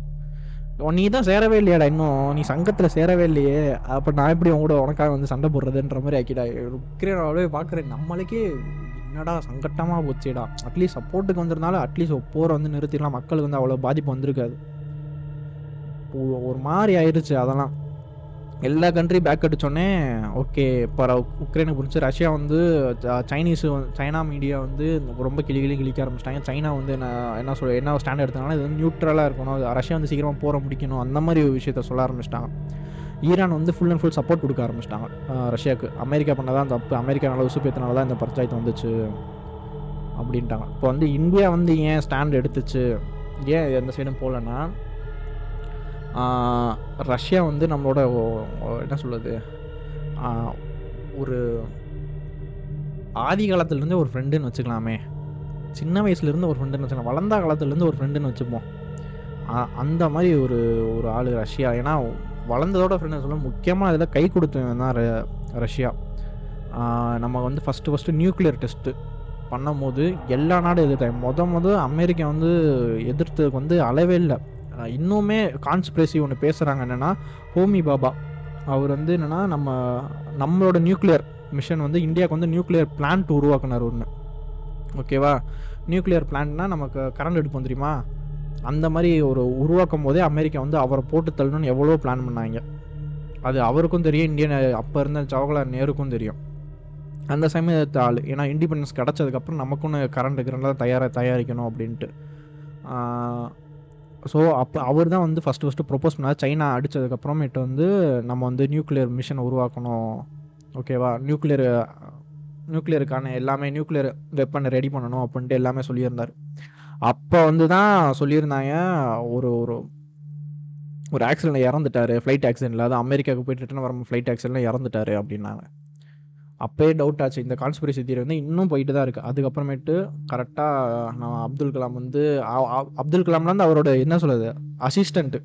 நீ தான் சேரவே இல்லையாடா இன்னும்? நீ சங்கத்தில் சேரவே இல்லையே? அப்போ நான் எப்படி உன் கூட உனக்காக வந்து சண்டை போடுறதுன்ற மாதிரி ஆக்கிடா. உக்ரைன் அப்படியே பார்க்குறேன். நம்மளுக்கே என்னடா சங்கட்டமாக போச்சுடா. அட்லீஸ்ட் சப்போர்ட்டுக்கு வந்திருந்தாலும் அட்லீஸ்ட் போரை வந்து நிறுத்திடலாம். மக்களுக்கு வந்து அவ்வளோ பாதிப்பு வந்திருக்காது. ஒரு மாதிரி ஆயிடுச்சு அதெல்லாம். எல்லா கண்ட்ரி பேக் அடிச்சோடனே ஓகே பரவ உக்ரைனுக்கு பிடிச்சி ரஷ்யா வந்து ச- சைனீஸ் வந்து- சைனா மீடியா வந்து ரொம்ப கிளி கிளி கிளிக்க ஆரம்பிச்சிட்டாங்க. சைனா வந்து என்ன என்ன சொல் என்ன ஸ்டாண்ட் எடுத்தனால இது வந்து நியூட்ரலாக இருக்கணும். ரஷ்யா வந்து சீக்கிரமாக போகிற முடிக்கணும். அந்த மாதிரி ஒரு விஷயத்த சொல்ல ஆரம்பிச்சிட்டாங்க. ஈரான் வந்து ஃபுல் அண்ட் ஃபுல் சப்போர்ட் கொடுக்க ஆரம்பிச்சிட்டாங்க. ரஷ்யாவுக்கு. அமெரிக்கா பண்ணதான் தப்பு. அமெரிக்கா நல்ல உசுப்பேத்தினால தான் இந்த பஞ்சாயத்து வந்துச்சு அப்படின்ட்டாங்க. இப்போ வந்து இந்தியா வந்து ஏன் ஸ்டாண்ட் எடுத்துச்சு? ஏன் எந்த சைடும் போகலன்னா ரஷ்யா வந்து நம்மளோட என்ன சொல்கிறது ஒரு ஆதி காலத்துலேருந்து ஒரு ஃப்ரெண்டுன்னு வச்சுக்கலாமே. சின்ன வயசுலேருந்து ஒரு ஃப்ரெண்டுன்னு வச்சுக்கலாம். வளர்ந்த காலத்துலேருந்து ஒரு ஃப்ரெண்டுன்னு வச்சுப்போம். அந்த மாதிரி ஒரு ஒரு ஆள் ரஷ்யா. ஏன்னா வளர்ந்ததோட ஃப்ரெண்டு சொல்ல முக்கியமாக இதில் கை கொடுத்தவன் தான் ர- ரஷ்யா. நம்ம வந்து ஃபஸ்ட்டு ஃபஸ்ட்டு நியூக்ளியர் டெஸ்ட்டு பண்ணும்போது எல்லா நாடும் எதிர்த்தாங்க. மொதல் மொதல் அமெரிக்கா வந்து எதிர்த்ததுக்கு வந்து அளவே இல்லை. இன்னுமே கான்ஸ்பிரசி ஒன்று பேசுகிறாங்க என்னென்னா ஹோமி பாபா. அவர் வந்து என்னென்னா நம்ம நம்மளோட நியூக்ளியர் மிஷன் வந்து இந்தியாவுக்கு வந்து நியூக்ளியர் பிளான்ட் உருவாக்குனார் ஒன்று ஓகேவா நியூக்ளியர் பிளான்ட்னா நமக்கு கரண்ட் எடுப்போம் தெரியுமா? அந்த மாதிரி ஒரு உருவாக்கும் போதே அமெரிக்கா வந்து அவரை போட்டு தள்ளணும்னு எவ்வளோ பிளான் பண்ணாங்க. அது அவருக்கும் தெரியும் இந்தியன் அப்போ இருந்த ஜவஹர்லால் நேருக்கும் தெரியும். அந்த சமயத்து ஆள் ஏன்னா இண்டிபெண்டன்ஸ் கிடச்சதுக்கப்புறம் நமக்குன்னு கரண்ட் கரண்ட்லாம் தயாராக தயாரிக்கணும் அப்படின்ட்டு. ஸோ அப்போ அவர் தான் வந்து ஃபஸ்ட்டு ஃபஸ்ட்டு ப்ரொப்போஸ் பண்ணார். சைனா அடித்ததுக்கப்புறமேட்டு வந்து நம்ம வந்து நியூக்ளியர் மிஷன் உருவாக்கணும். ஓகேவா நியூக்ளியர் நியூக்ளியருக்கான எல்லாமே நியூக்ளியர் வெப்பனை ரெடி பண்ணணும் அப்படின்ட்டு எல்லாமே சொல்லியிருந்தார். அப்போ வந்து தான் சொல்லியிருந்தாங்க ஒரு ஒரு ஒரு ஆக்சிடென்ட்ல இறந்துட்டாரு. ஃப்ளைட் ஆக்சிடென்ட்ல அது அமெரிக்காவுக்கு போயிட்டு ரிட்டர்ன் வரும் ஃப்ளைட் ஆக்சிடென்ட்ல இறந்துட்டாரு அப்படின்னாங்க. அப்போயே டவுட் ஆச்சு. இந்த கான்ஸ்பிரசி தியரி வந்து இன்னும் போயிட்டு தான் இருக்குது அதுக்கப்புறமேட்டு கரெக்டாக நான் அப்துல் கலாம் வந்து அப்துல் கலாம்லாம் வந்து அவரோட என்ன சொல்கிறது அசிஸ்டண்ட்டு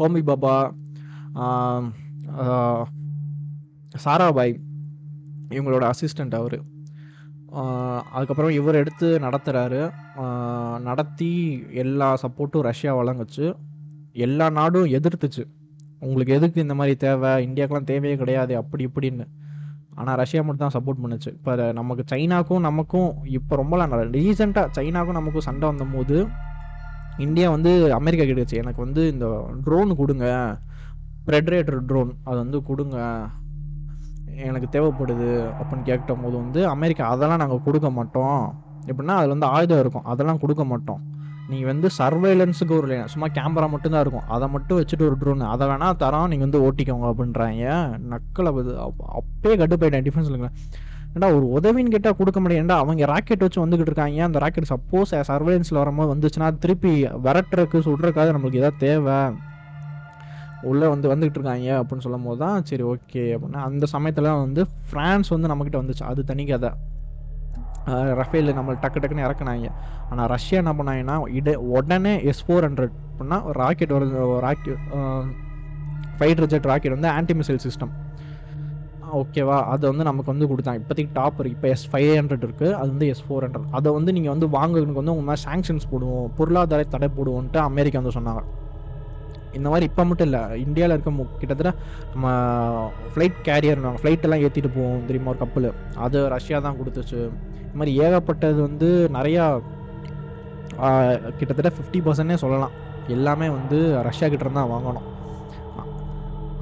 ஹோமி பாபா சாராபாய் இவங்களோட அசிஸ்டண்ட் அவர். அதுக்கப்புறம் இவர் எடுத்து நடத்துகிறாரு நடத்தி எல்லா சப்போர்ட்டும் ரஷ்யா வழங்குச்சு. எல்லா நாடும் எதிர்த்துச்சு. உங்களுக்கு எதுக்கு இந்த மாதிரி தேவை? இந்தியாக்கெலாம் தேவையே கிடையாது. அப்படி இப்படின்னு. ஆனால் ரஷ்யா மட்டும் தான் சப்போர்ட் பண்ணுச்சு. இப்போ நமக்கு சைனாக்கும் நமக்கும் இப்போ ரொம்ப ரீசெண்டாக சைனாக்கும் நமக்கும் சண்டை வந்தபோது இந்தியா வந்து அமெரிக்கா கிட்டச்சு. எனக்கு வந்து இந்த ட்ரோன் கொடுங்க. ப்ரெட்ரேட்டர் ட்ரோன் அது வந்து கொடுங்க. எனக்கு தேவைப்படுது அப்படின்னு கேட்ட போது வந்து அமெரிக்கா அதெல்லாம் நாங்கள் கொடுக்க மாட்டோம். எப்படின்னா அதில் வந்து ஆயுதம் இருக்கும். அதெல்லாம் கொடுக்க மாட்டோம். நீங்கள் வந்து சர்வைலன்ஸுக்கு ஒரு சும்மா கேமரா மட்டும்தான் இருக்கும். அதை மட்டும் வச்சுட்டு ஒரு ட்ரோன் அதை வேணால் தரோம் நீங்கள் வந்து ஓட்டிக்கோங்க அப்படின்றாங்க. நக்கலை வந்து அப்- அப்பயே கட்டுப்பாயிட்டேன் டிஃபென்ஸ் இல்லைங்களா ஏன்டா ஒரு உதவின்னு கேட்டால் கொடுக்க முடியாதுடா அவங்க ராக்கெட் வச்சு வந்துக்கிட்டு இருக்காங்க. அந்த ராக்கெட் சப்போஸ் சர்வைலன்ஸில் வரும்போது வந்துச்சுன்னா திருப்பி விரட்டுறக்கு சுடுறதுக்காக நம்மளுக்கு எதாவது தேவை. உள்ளே வந்து வந்துக்கிட்டு இருக்காங்க அப்படின்னு சொல்லும் போது தான் சரி ஓகே அப்படின்னா. அந்த சமயத்தில் வந்து ஃப்ரான்ஸ் வந்து நம்மக்கிட்ட வந்துச்சு. அது தனி கதை. ரஃபேல் நம்ம டக்கு டக்குன்னு இறக்குனாங்க. ஆனால் ரஷ்யா என்ன பண்ணாங்கன்னா இட உடனே எஸ் ஃபோர் ஹண்ட்ரட் அப்படின்னா ராக்கெட் வருது ராக்கெட் ஃபைட்டர் ஜெட் ராக்கெட் வந்து ஆன்டி மிசைல் சிஸ்டம் ஓகேவா அதை வந்து நமக்கு வந்து கொடுத்தாங்க. இப்போதைக்கு டாப் இருக்குது இப்போ எஸ் ஃபைவ் ஹண்ட்ரட் இருக்குது அது வந்து எஸ் ஃபோர் ஹண்ட்ரட் அதை வந்து நீங்கள் வந்து வாங்குறதுக்கு வந்து உங்கள் மாதிரி சாங்ஷன்ஸ் போடுவோம். பொருளாதார தடை போடுவோன்ட்டு அமெரிக்கா வந்து சொன்னாங்க. இந்த மாதிரி இப்போ மட்டும் இல்லை. இந்தியாவில் இருக்க மு- கிட்டத்தட்ட நம்ம ஃப்ளைட் கேரியர் ஃப்ளைட்டெல்லாம் ஏற்றிட்டு போவோம் தெரியுமா ஒரு கப்பல் அது ரஷ்யா தான் கொடுத்துச்சு. இந்த மாதிரி ஏகப்பட்டது வந்து நிறையா கிட்டத்தட்ட ஃபிஃப்டி பர்சன்டே சொல்லலாம். எல்லாமே வந்து ரஷ்யா கிட்ட தான் வாங்கணும்.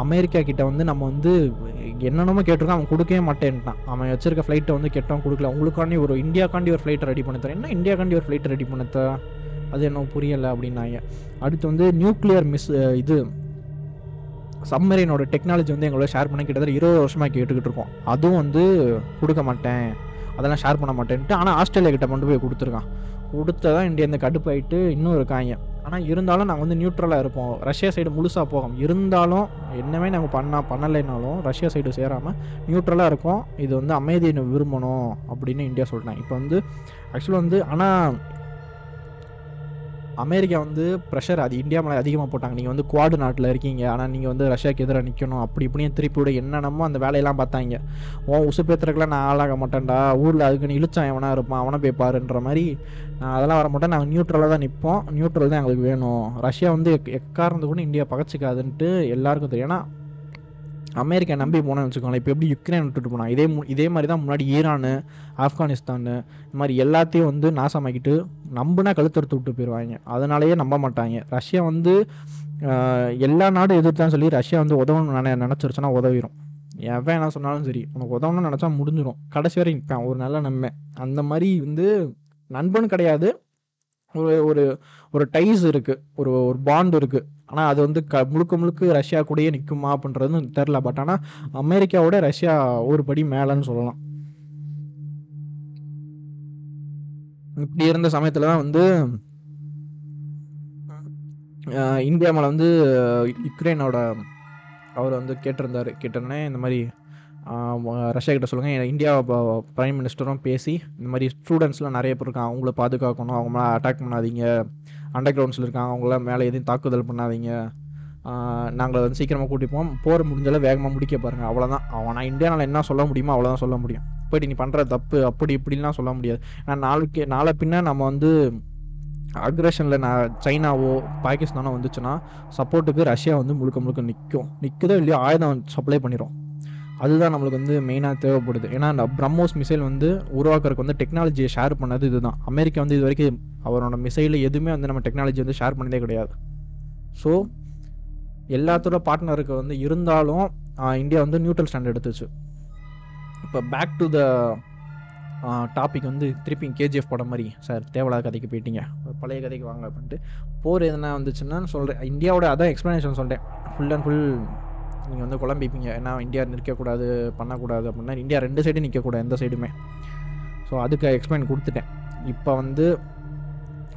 அமெரிக்கா கிட்ட வந்து நம்ம வந்து என்னென்னமோ கேட்டிருக்கோம் அவன் கொடுக்கவே மாட்டேன்ட்டான். அவன் வச்சிருக்க ஃப்ளைட்டை வந்து கெட்டவன் கொடுக்கல. உங்களுக்காண்டி ஒரு இந்தியாக்காண்டி ஒரு ஃப்ளைட்டை ரெடி பண்ணி தரேன். என்ன இந்தியாக்காண்டி ஒரு ஃப்ளைட்டை ரெடி பண்ண அது என்ன புரியலை அப்படின்னாங்க. அடுத்து வந்து நியூக்ளியர் மிஸ் இது சம்மரினோட டெக்னாலஜி வந்து எங்களோட ஷேர் பண்ண கிட்டத்தட்ட இருபது வருஷமாக கேட்டுக்கிட்டு இருக்கோம். அதுவும் வந்து கொடுக்க மாட்டேன். அதெல்லாம் ஷேர் பண்ண மாட்டேன்ட்டு ஆனால் ஆஸ்திரேலியா கிட்ட கொண்டு போய் கொடுத்துருக்கான். கொடுத்ததான் இந்தியா இந்த கடுப்பாயிட்டு இன்னும் இருக்காங்க. ஆனால் இருந்தாலும் நாங்கள் வந்து நியூட்ரலாக இருப்போம். ரஷ்யா சைடு முழுசாக போகும் இருந்தாலும் என்னமே நாங்கள் பண்ணால் பண்ணலைனாலும் ரஷ்யா சைடு சேராமல் நியூட்ரலாக இருக்கோம். இது வந்து அமைதியை விரும்பணும் அப்படின்னு இந்தியா சொல்லிட்டாங்க இப்போ வந்து ஆக்சுவலாக வந்து ஆனால் அமெரிக்கா வந்து ப்ரெஷர் அது இந்தியா மேலே அதிகமாக போட்டாங்க. நீங்கள் வந்து குவாடு நாட்டில் இருக்கீங்க. ஆனால் நீங்கள் வந்து ரஷ்யாவுக்கு எதிராக நிற்கணும் அப்படி இப்படியும் திருப்பி விட. என்னென்னமோ அந்த வேலையெல்லாம் பார்த்தாங்க. உன் உசுப்பேத்துறதுக்குலாம் நான் ஆளாக மாட்டேன்டா. ஊரில் அதுக்குன்னு இழுச்சான் எவனா இருப்பான்? அவனை போய் பாருன்ற மாதிரி நான் அதெல்லாம் வர மாட்டேன். நாங்கள் நியூட்ரலாக தான் நிற்போம் நியூட்ரல் தான் எங்களுக்கு வேணும். ரஷ்யா வந்து எக் எக்காரணத்து கூட இந்தியா பகச்சிக்காதுன்ட்டு எல்லாருக்கும் தெரியும். ஏன்னா அமெரிக்கா நம்பி போனேன்னு வச்சுக்கோங்களேன். இப்போ எப்படி யுக்ரைன் விட்டுட்டு போனான் இதே இதே மாதிரி தான் முன்னாடி ஈரானு ஆப்கானிஸ்தானு இந்த மாதிரி எல்லாத்தையும் வந்து நாசமாக்கிட்டு நம்பினா கழுத்தறுத்து விட்டு போயிடுவாங்க அதனாலேயே நம்ப மாட்டாங்க. ரஷ்யா வந்து எல்லா நாடும் எதிர்த்தான்னு சொல்லி ரஷ்யா வந்து உதவணும் நினை நினச்சிருச்சுன்னா உதவிடும் எவன் என்ன சொன்னாலும் சரி உனக்கு உதவணும்னு நினச்சா முடிஞ்சிடும் கடைசி வரை இப்போ ஒரு நல்ல நன்மை அந்த மாதிரி வந்து நண்பன் கிடையாது. ஒரு ஒரு ஒரு டைஸ் இருக்குது ஒரு ஒரு பாண்ட் இருக்குது ஆனால் அது வந்து க முழுக்க முழுக்க ரஷ்யா கூடயே நிற்குமா அப்படின்றது தெரில பட் ஆனால் அமெரிக்காவோட ரஷ்யா ஒரு படி மேலேன்னு சொல்லலாம். இப்படி இருந்த சமயத்தில் தான் வந்து இந்தியா மேலே வந்து யுக்ரைனோட அவர் வந்து கேட்டிருந்தார். கேட்டோன்னே இந்த மாதிரி ரஷ்யா கிட்ட சொல்லுங்கள் இந்தியா பிரைம் மினிஸ்டரும் பேசி இந்த மாதிரி ஸ்டூடெண்ட்ஸ்லாம் நிறைய பேர் இருக்காங்க. அவங்கள பாதுகாக்கணும். அவங்கள அட்டாக் பண்ணாதீங்க. அண்டர் கிரவுண்ட்ஸில் இருக்காங்க. அவங்கள மேலே எதையும் தாக்குதல் பண்ணாதீங்க. நாங்கள் வந்து சீக்கிரமாக கூட்டிப்போம் போர் முடிஞ்சளவு வேகமாக முடிக்க பாருங்கள் அவ்வளோதான் அவன் நான் இந்தியாவில் என்ன சொல்ல முடியுமோ அவ்வளோதான் சொல்ல முடியும். போயிட்டு நீ பண்ணுற தப்பு அப்படி இப்படிலாம் சொல்ல முடியாது. ஏன்னா நாளைக்கு நாளை பின்ன நம்ம வந்து அக்ரஷனில் நான் சைனாவோ பாகிஸ்தானோ வந்துச்சுன்னா சப்போர்ட்டுக்கு ரஷ்யா வந்து முழுக்க முழுக்க நிற்கும் நிற்குதோ இல்லையோ ஆயுதம் சப்ளை பண்ணிடும் அதுதான் நம்மளுக்கு வந்து மெயினாக தேவைப்படுது. ஏன்னா அந்த பிரம்மோஸ் மிசைல் வந்து உருவாக்குறதுக்கு வந்து டெக்னாலஜியை ஷேர் பண்ணது இதுதான். அமெரிக்கா வந்து இது வரைக்கும் அவரோட மிசைலில் எதுவுமே வந்து நம்ம டெக்னாலஜி வந்து ஷேர் பண்ணதே கிடையாது. ஸோ எல்லாத்தோட பார்ட்னருக்கு வந்து இருந்தாலும் இந்தியா வந்து நியூட்ரல் ஸ்டாண்ட் எடுத்துச்சு. இப்போ பேக் டு த டாபிக் வந்து திருப்பி கேஜிஎஃப் படம் மாதிரி சார் தேவையில்லாத கதைக்கு போயிட்டீங்க. ஒரு பழைய கதைக்கு வாங்க அப்படின்ட்டு. போர் எதுனா வந்துச்சுன்னா சொல்கிறேன் இந்தியாவோட அதான் எக்ஸ்ப்ளனேஷன் சொல்கிறேன் ஃபுல் அண்ட் ஃபுல் நீங்கள் வந்து குழம்பிப்பீங்க. ஏன்னா இந்தியா நிற்கக்கூடாது பண்ணக்கூடாது அப்படின்னா இந்தியா ரெண்டு சைடும் நிற்கக்கூடாது எந்த சைடுமே ஸோ அதுக்கு எக்ஸ்பிளைன் கொடுத்துட்டேன். இப்போ வந்து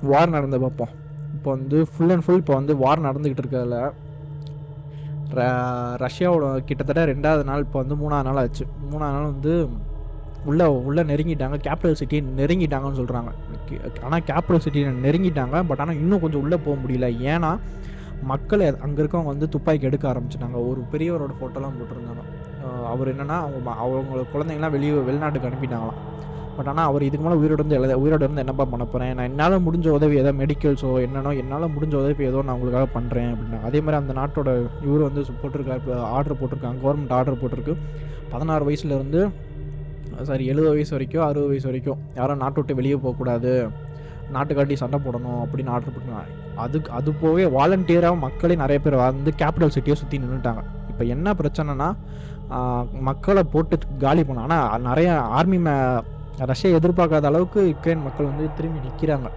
வார் நடந்து பார்ப்போம். இப்போ வந்து ஃபுல் அண்ட் ஃபுல் இப்போ வந்து வார் நடந்துக்கிட்டு இருக்கிறதுல ர- ரஷ்யாவோட கிட்டத்தட்ட ரெண்டாவது நாள் இப்போ வந்து மூணாவது நாள் ஆச்சு. மூணாவது நாள் வந்து உள்ளே உள்ளே நெருங்கிட்டாங்க. கேபிட்டல் சிட்டி நெருங்கிட்டாங்கன்னு சொல்கிறாங்க ஆனால் கேபிட்டல் சிட்டியை நெருங்கிட்டாங்க. பட் ஆனால் இன்னும் கொஞ்சம் உள்ளே போக முடியல. ஏன்னா மக்கள் அங்கே இருக்கவங்க வந்து துப்பாக்கி எடுக்க ஆரம்பிச்சிட்டாங்க. ஒரு பெரியவரோட ஃபோட்டோலாம் போட்டிருந்தாங்க. அவர் என்னென்னா அவங்க அவங்களோட குழந்தைங்களாம் வெளியே வெளிநாட்டுக்கு அனுப்பிட்டாங்களாம். பட் ஆனால் அவர் இதுக்கு மேலே உயிரோடு வந்து எழுத உயிரோடு இருந்து என்னப்பா பண்ண போகிறேன் நான் என்னால் முடிஞ்ச உதவி ஏதோ மெடிக்கல்ஸோ என்னென்னோ என்னால் முடிஞ்ச உதவி ஏதோ நான் உங்களுக்காக பண்ணுறேன் அப்படின்னா அதே மாதிரி அந்த நாட்டோட இவர் வந்து போட்டிருக்காரு இப்போ ஆர்டர் போட்டிருக்காங்க கவர்மெண்ட் ஆர்டர் போட்டிருக்கு. பதினாறு வயசுலேருந்து சாரி எழுபது வயசு வரைக்கும் அறுபது வயசு வரைக்கும் யாரும் நாட்டை விட்டு வெளியே போகக்கூடாது. நாட்டுக்காட்டி சண்டை போடணும் அப்படின்னு ஆர்டர் போட்டுருக்காங்க. அதுக்கு அது போகவே வாலண்டியராக மக்களே நிறைய பேர் வந்து கேபிட்டல் சிட்டியை சுற்றி நின்றுட்டாங்க இப்போ என்ன பிரச்சனைனா மக்களை போட்டு காலி பண்ண ஆனால் நிறைய ஆர்மி மே ரஷ்யா எதிர்பார்க்காத அளவுக்கு யுக்ரைன் மக்கள் வந்து திரும்பி நிற்கிறாங்க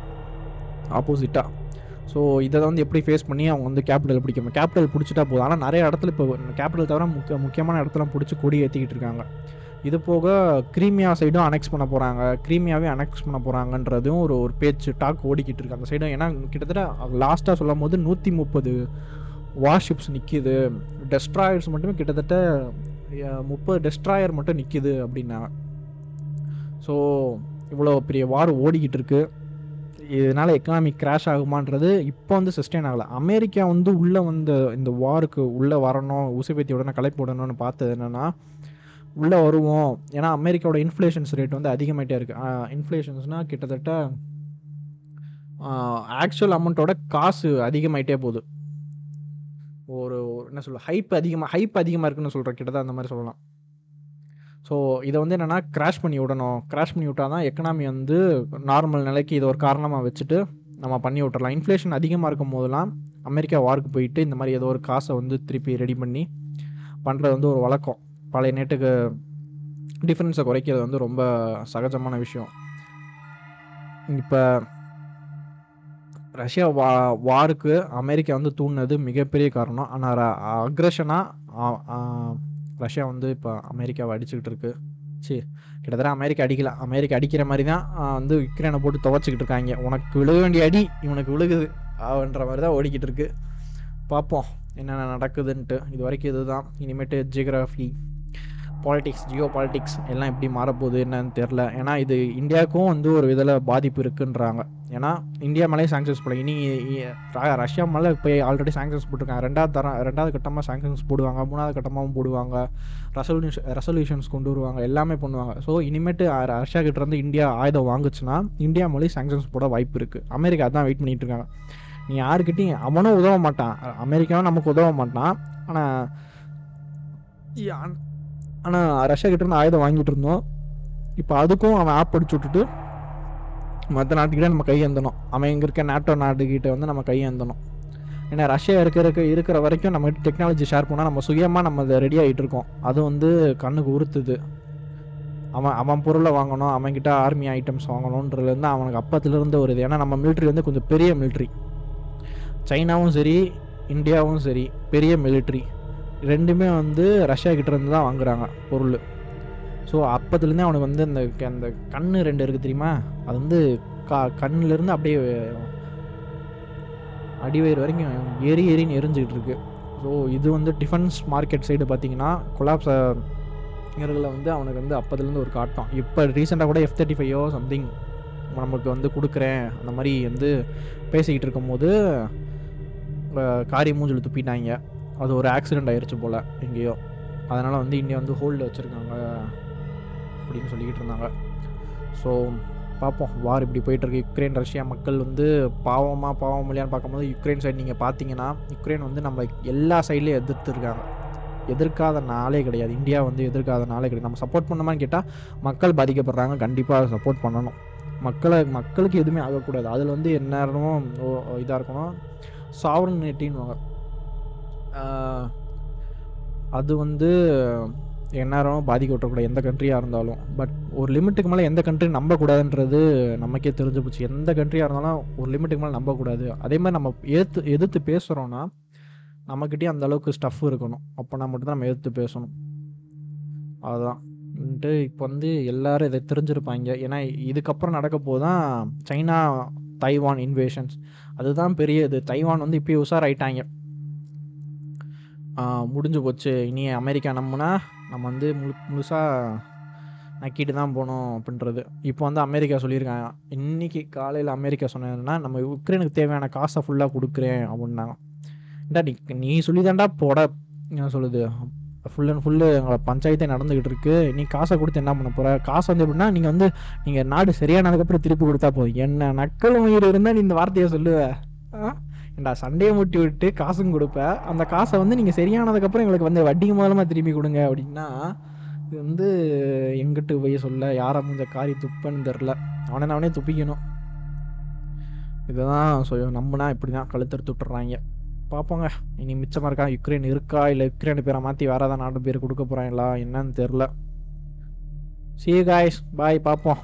ஆப்போசிட்டாக ஸோ இதை வந்து எப்படி ஃபேஸ் பண்ணி அவங்க வந்து கேபிட்டல் பிடிக்கணும் கேபிட்டல் பிடிச்சிட்டா போதும். ஆனால் நிறைய இடத்துல இப்போ கேபிட்டல் தவிர முக்கிய முக்கியமான இடத்துல பிடிச்சி கொடி ஏற்றிக்கிட்டு இருக்காங்க. இது போக கிரீமியா சைடும் அனெக்ஸ் பண்ண போகிறாங்க கிரீமியாவே அனெக்ஸ் பண்ண போகிறாங்கன்றதும் ஒரு ஒரு பேச்சு டாக் ஓடிக்கிட்டு இருக்கு அந்த சைடும் ஏன்னா கிட்டத்தட்ட லாஸ்ட்டாக சொல்லும் போது நூற்றி முப்பது வார்ஷிப்ஸ் நிற்கிது டெஸ்ட்ராயர்ஸ் மட்டுமே கிட்டத்தட்ட முப்பது டெஸ்ட்ராயர் மட்டும் நிற்கிது அப்படின்னாங்க ஸோ இவ்வளோ பெரிய வார் ஓடிக்கிட்டு இருக்கு. இதனால் எக்கனாமிக் கிராஷ் ஆகுமான்றது இப்போ வந்து சஸ்டெயின் ஆகலை. அமெரிக்கா வந்து உள்ளே வந்த இந்த வாருக்கு உள்ளே வரணும் ஊசிபேத்தி உடனே கலைப்பு விடணும்னு பார்த்தது என்னென்னா உள்ளே வருவோம். ஏன்னா அமெரிக்காவோட இன்ஃப்ளேஷன்ஸ் ரேட் வந்து அதிகமாகிட்டே இருக்குது இன்ஃப்ளேஷன்ஸ்னால் கிட்டத்தட்ட ஆக்சுவல் அமௌண்ட்டோட காசு அதிகமாகிட்டே போகுது. ஒரு ஒரு என்ன சொல்ல ஹைப் அதிகமாக ஹைப் அதிகமாக இருக்குன்னு சொல்கிறேன் கிட்டத்தட்ட அந்த மாதிரி சொல்லலாம். ஸோ இதை வந்து என்னென்னா கிராஷ் பண்ணி விடணும். கிராஷ் பண்ணி விட்டால் தான் எக்கனாமி வந்து நார்மல் நிலைக்கு இதை ஒரு காரணமாக வச்சுட்டு நம்ம பண்ணி விட்டுறலாம். இன்ஃப்ளேஷன் அதிகமாக இருக்கும் போதெல்லாம் அமெரிக்கா வார்க்கு போயிட்டு இந்த மாதிரி ஏதோ ஒரு காசை வந்து திருப்பி ரெடி பண்ணி பண்ணுறது வந்து ஒரு வழக்கம். பழைய நேட்டுக்கு டிஃப்ரென்ஸை குறைக்கிறது வந்து ரொம்ப சகஜமான விஷயம். இப்போ ரஷ்யா வா வாருக்கு அமெரிக்கா வந்து தூண்டினது மிகப்பெரிய காரணம். ஆனால் அக்ரஷனாக ரஷ்யா வந்து இப்போ அமெரிக்காவை அடிச்சுக்கிட்டு இருக்கு. சரி கிட்டத்தட்ட அமெரிக்கா அடிக்கல. அமெரிக்கா அடிக்கிற மாதிரி தான் வந்து யுக்ரைனை போட்டு துவச்சிக்கிட்டு இருக்காங்க. உனக்கு விழுக வேண்டிய அடி இவனுக்கு விழுகுது அப்படின்ற மாதிரி தான் ஓடிக்கிட்டு இருக்கு. பார்ப்போம் என்னென்ன நடக்குதுன்ட்டு. இது வரைக்கும் இதுதான். இனிமேட்டு ஜியோகிராஃபி. பாலிடிக்ஸ் ஜியோ பாலிடிக்ஸ் எல்லாம் எப்படி மாறப்போகுது என்னன்னு தெரில ஏன்னா இது இந்தியாவுக்கும் வந்து ஒரு விதில் பாதிப்பு இருக்குன்றாங்க. ஏன்னா இந்தியா மேலேயும் சாங்ஷன்ஸ் போடலை. இனி ரஷ்யா மேலே இப்போ ஆல்ரெடி சாங்ஷன்ஸ் போட்டிருக்காங்க. ரெண்டாவது தரம் ரெண்டாவது கட்டமாக சாங்ஷன்ஸ் போடுவாங்க. மூணாவது கட்டமாகவும் போடுவாங்க. ரெசல்யூஷன் ரெசல்யூஷன்ஸ் கொண்டு வருவாங்க. எல்லாமே பண்ணுவாங்க. ஸோ இனிமேட்டு ரஷ்யா கிட்டேருந்து இந்தியா ஆயுதம் வாங்குச்சுன்னா இந்தியா மொழி சாங்ஷன்ஸ் போட வாய்ப்பு இருக்குது அமெரிக்கா தான் வெயிட் பண்ணிகிட்டு இருக்காங்க. நீ யாருக்கிட்டையும் அவனும் உதவ மாட்டான். அமெரிக்காவும் நமக்கு உதவ மாட்டான். ஆனால் ஆனால் ரஷ்யா கிட்ட இருந்து ஆயுதம் வாங்கிட்டு இருந்தோம் இப்போ அதுக்கும் அவன் ஆப் அடிச்சு விட்டுட்டு மற்ற நாட்டுக்கிட்ட நம்ம கையேந்தணும். அவன் இங்கே இருக்க நாட்டோ நாட்டுக்கிட்ட வந்து நம்ம கையேந்தணும். ஏன்னா ரஷ்யா இருக்கிற இருக்க- இருக்கிற வரைக்கும் நம்ம டெக்னாலஜி ஷேர் பண்ணால் நம்ம சுயமாக நம்ம அதை ரெடி ஆகிட்டு இருக்கோம். அது வந்து கண்ணுக்கு உறுத்துது. அவன் அவன் பொருளை வாங்கணும் அவன்கிட்ட ஆர்மி ஐட்டம்ஸ் வாங்கணுன்றதுலேருந்து அவனுக்கு அப்பத்துலேருந்து ஒரு இது. ஏன்னா நம்ம மிலிட்ரி வந்து கொஞ்சம் பெரிய மிலிட்ரி சைனாவும் சரி இந்தியாவும் சரி பெரிய மிலிட்ரி ரெண்டுமே வந்து ரஷ்யா கிட்டேருந்து தான் வாங்குறாங்க பொருள். ஸோ அப்பத்துலேருந்தே அவனுக்கு வந்து அந்த க- அந்த கண் ரெண்டு இருக்குது தெரியுமா? அது வந்து கா கண்ணுலேருந்து அப்படியே அடிவயிறு வரைக்கும் எரி எரின்னு எரிஞ்சுக்கிட்டு இருக்கு. ஸோ இது வந்து டிஃபென்ஸ் மார்க்கெட் சைடு பார்த்தீங்கன்னா கொலாப்ஸ் இவர்களை வந்து அவனுக்கு வந்து அப்போதுலேருந்து ஒரு காட்டம். இப்போ ரீசெண்டாக கூட எஃப் தேர்ட்டி ஃபைவோ சம்திங் நமக்கு வந்து கொடுக்குறேன் அந்த மாதிரி வந்து பேசிக்கிட்டு இருக்கும்போது அஹ், காரி மூஞ்சில் துப்பிட்டாங்க. அது ஒரு ஆக்சிடெண்ட் ஆயிடுச்சு போல் எங்கேயோ. அதனால் வந்து இந்தியா வந்து ஹோல்டு வச்சுருக்காங்க அப்படின்னு சொல்லிக்கிட்டு இருந்தாங்க. ஸோ பார்ப்போம் வார் இப்படி போயிட்டுருக்கு. யுக்ரைன் ரஷ்யா மக்கள் வந்து பாவமாக பாவம் இல்லையான்னு பார்க்கும்போது யுக்ரைன் சைடு நீங்கள் பார்த்தீங்கன்னா யுக்ரைன் வந்து நம்ம எல்லா சைட்லேயும் எதிர்த்துருக்காங்க. எதிர்க்காத நாளே கிடையாது. இந்தியா வந்து எதிர்க்காத நாளே கிடையாது. நம்ம சப்போர்ட் பண்ணோமான்னு கேட்டால் மக்கள் பாதிக்கப்படுறாங்க. கண்டிப்பாக சப்போர்ட் பண்ணணும். மக்களை மக்களுக்கு எதுவுமே ஆகக்கூடாது. அதில் வந்து எந்நேரமும் இதாக இருக்கணும். சாவரனிட்டின்னு அது வந்து எந்நேரம் பாதிக்க விட்டுறக்கூடாது எந்த கண்ட்ரியாக இருந்தாலும். பட் ஒரு லிமிட்டுக்கு மேலே எந்த கண்ட்ரி நம்பக்கூடாதுன்றது நமக்கே தெரிஞ்சு போச்சு. எந்த கண்ட்ரியாக இருந்தாலும் ஒரு லிமிட்டுக்கு மேலே நம்பக்கூடாது. அதே மாதிரி நம்ம எதிர்த்து எதிர்த்து பேசுகிறோன்னா நம்மக்கிட்டே அந்த அளவுக்கு ஸ்டஃப் இருக்கணும். அப்போனா மட்டும்தான் நம்ம எதிர்த்து பேசணும். அதுதான் வந்துட்டு இப்போ வந்து எல்லாரும் இதை தெரிஞ்சிருப்பாங்க. ஏன்னா இதுக்கப்புறம் நடக்க போதான் சைனா தைவான் இன்வேஷன்ஸ் அதுதான் பெரிய இது. தைவான் வந்து இப்போ உஷாராயிட்டாங்க. ஆஹ் முடிஞ்சு போச்சு. இனி அமெரிக்கா நம்பினா நம்ம வந்து முழு முழுசாக நக்கிட்டு தான் போகணும் அப்படின்றது. இப்போ வந்து அமெரிக்கா சொல்லியிருக்காங்க. இன்னைக்கு காலையில் அமெரிக்கா சொன்னதுன்னா நம்ம உக்ரைனுக்கு தேவையான காசை ஃபுல்லாக கொடுக்குறேன் அப்படின்னாங்க. ஏண்டா நீ நீ சொல்லிதான்டா போட என்ன சொல்லுது? ஃபுல் அண்ட் ஃபுல்லு எங்களை பஞ்சாயத்தே நடந்துக்கிட்டு இருக்கு. நீ காசை கொடுத்து என்ன பண்ண போகிற காசு வந்து எப்படின்னா நீங்கள் வந்து நீங்கள் நாடு சரியானதுக்கப்புறம் திருப்பி கொடுத்தா போதும். என்ன நக்கல் உயிர் இருந்தால் நீ இந்த வார்த்தையை சொல்லுவ. ஏண்டா சண்டையை முட்டி விட்டு காசும் கொடுப்பேன் அந்த காசை வந்து நீங்கள் சரியானதுக்கப்புறம் எங்களுக்கு வந்து வட்டி மூலமாக திரும்பி கொடுங்க அப்படின்னா இது வந்து எங்கிட்டு போய் சொல்ல யாரை இந்த காரி துப்பன்னு தெரில அவனை அவனே துப்பிக்கணும். இதுதான் சொ நம்பினா இப்படி தான் கழுத்தெடுத்து விட்டுறாங்க. பார்ப்போங்க இனி மிச்சமாக இருக்கா? யுக்ரைன் இருக்கா? இல்லை யுக்ரைன் பேரை மாற்றி வேறு ஏதாவது நாட்டு பேர் கொடுக்க போகிறாங்களா என்னன்னு தெரில சி காய்ஸ் பாய் பார்ப்போம்